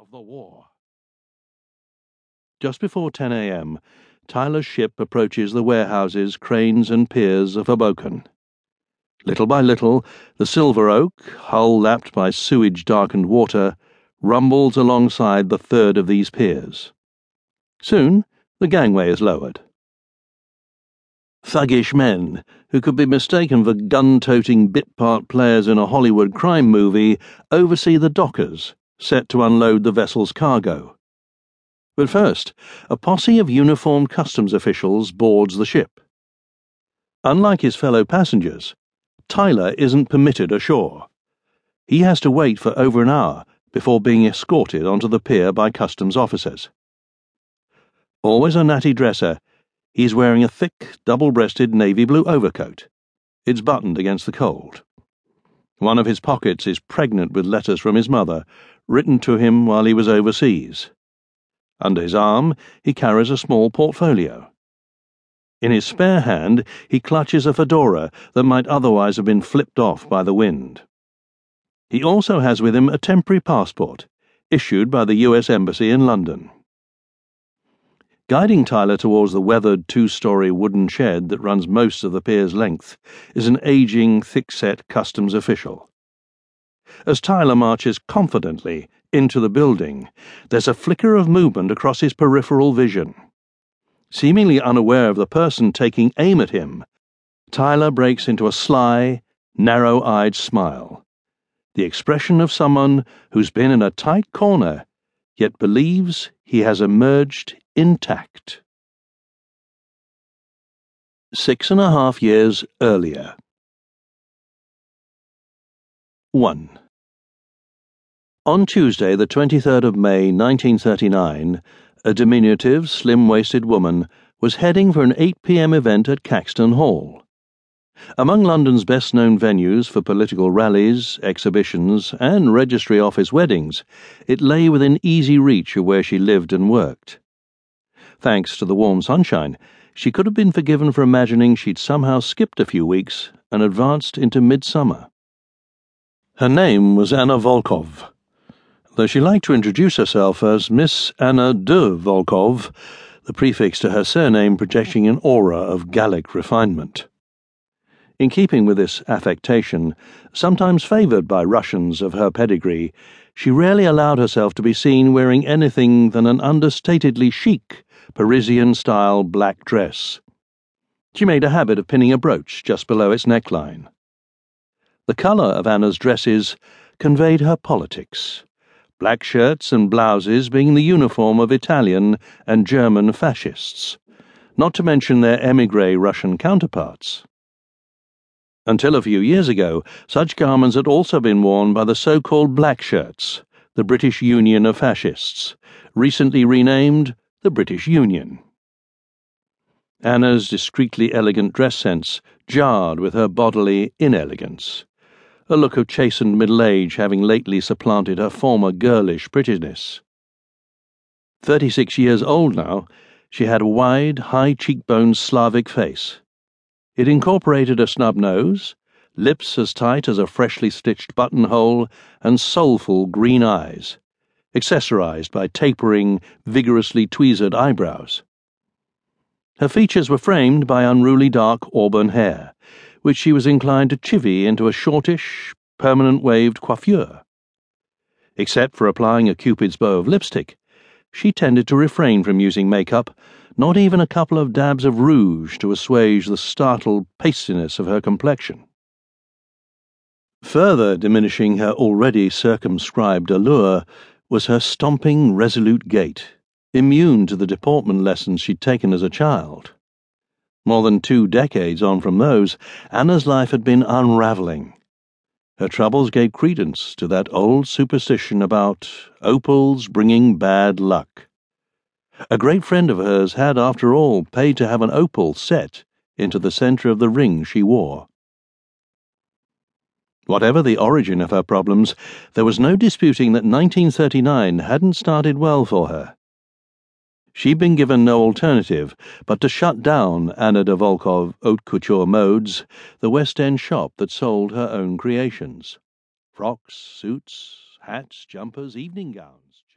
of the war. Just before 10 a.m., Tyler's ship approaches the warehouses, cranes, and piers of Hoboken. Little by little, the Silver Oak, hull lapped by sewage darkened water, rumbles alongside the third of these piers. Soon, the gangway is lowered. Thuggish men, who could be mistaken for gun toting bit part players in a Hollywood crime movie, oversee the dockers, set to unload the vessel's cargo. But first, a posse of uniformed customs officials boards the ship. Unlike his fellow passengers, Tyler isn't permitted ashore. He has to wait for over an hour before being escorted onto the pier by customs officers. Always a natty dresser, he's wearing a thick, double breasted navy blue overcoat. It's buttoned against the cold. One of his pockets is pregnant with letters from his mother, written to him while he was overseas. Under his arm, he carries a small portfolio. In his spare hand, he clutches a fedora that might otherwise have been flipped off by the wind. He also has with him a temporary passport, issued by the US Embassy in London. Guiding Tyler towards the weathered two story wooden shed that runs most of the pier's length is an aging, thick set customs official. As Tyler marches confidently into the building, there's a flicker of movement across his peripheral vision. Seemingly unaware of the person taking aim at him, Tyler breaks into a sly, narrow eyed smile. The expression of someone who's been in a tight corner, yet believes he has emerged intact. Six and a half years earlier. 1. On Tuesday, the 23rd of May, 1939, a diminutive, slim waisted woman was heading for an 8 p.m. event at Caxton Hall. Among London's best known venues for political rallies, exhibitions, and registry office weddings, it lay within easy reach of where she lived and worked. Thanks to the warm sunshine, she could have been forgiven for imagining she'd somehow skipped a few weeks and advanced into midsummer. Her name was Anna Wolkoff though she liked to introduce herself as Miss Anna de Wolkoff, the prefix to her surname projecting an aura of Gallic refinement. In keeping with this affectation, sometimes favoured by Russians of her pedigree, she rarely allowed herself to be seen wearing anything than an understatedly chic, Parisian style black dress. She made a habit of pinning a brooch just below its neckline. The colour of Anna's dresses conveyed her politics black shirts and blouses being the uniform of Italian and German fascists, not to mention their emigre Russian counterparts. Until a few years ago, such garments had also been worn by the so called Black Shirts, the British Union of Fascists, recently renamed the British Union. Anna's discreetly elegant dress sense jarred with her bodily inelegance a look of chastened middle age having lately supplanted her former girlish prettiness. Thirty six years old now, she had a wide, high cheekboned Slavic face. It incorporated a snub nose, lips as tight as a freshly stitched buttonhole, and soulful green eyes, accessorized by tapering, vigorously tweezered eyebrows. Her features were framed by unruly dark auburn hair which she was inclined to chivy into a shortish, permanent waved coiffure. Except for applying a cupid's bow of lipstick, she tended to refrain from using makeup, not even a couple of dabs of rouge to assuage the startled pastiness of her complexion. Further diminishing her already circumscribed allure was her stomping, resolute gait, immune to the deportment lessons she'd taken as a child. More than two decades on from those, Anna's life had been unravelling. Her troubles gave credence to that old superstition about opals bringing bad luck. A great friend of hers had, after all, paid to have an opal set into the centre of the ring she wore. Whatever the origin of her problems, there was no disputing that 1939 hadn't started well for her. She'd been given no alternative but to shut down Anna de Wolkoff Haute Couture Modes, the West End shop that sold her own creations frocks, suits, hats, jumpers, evening gowns.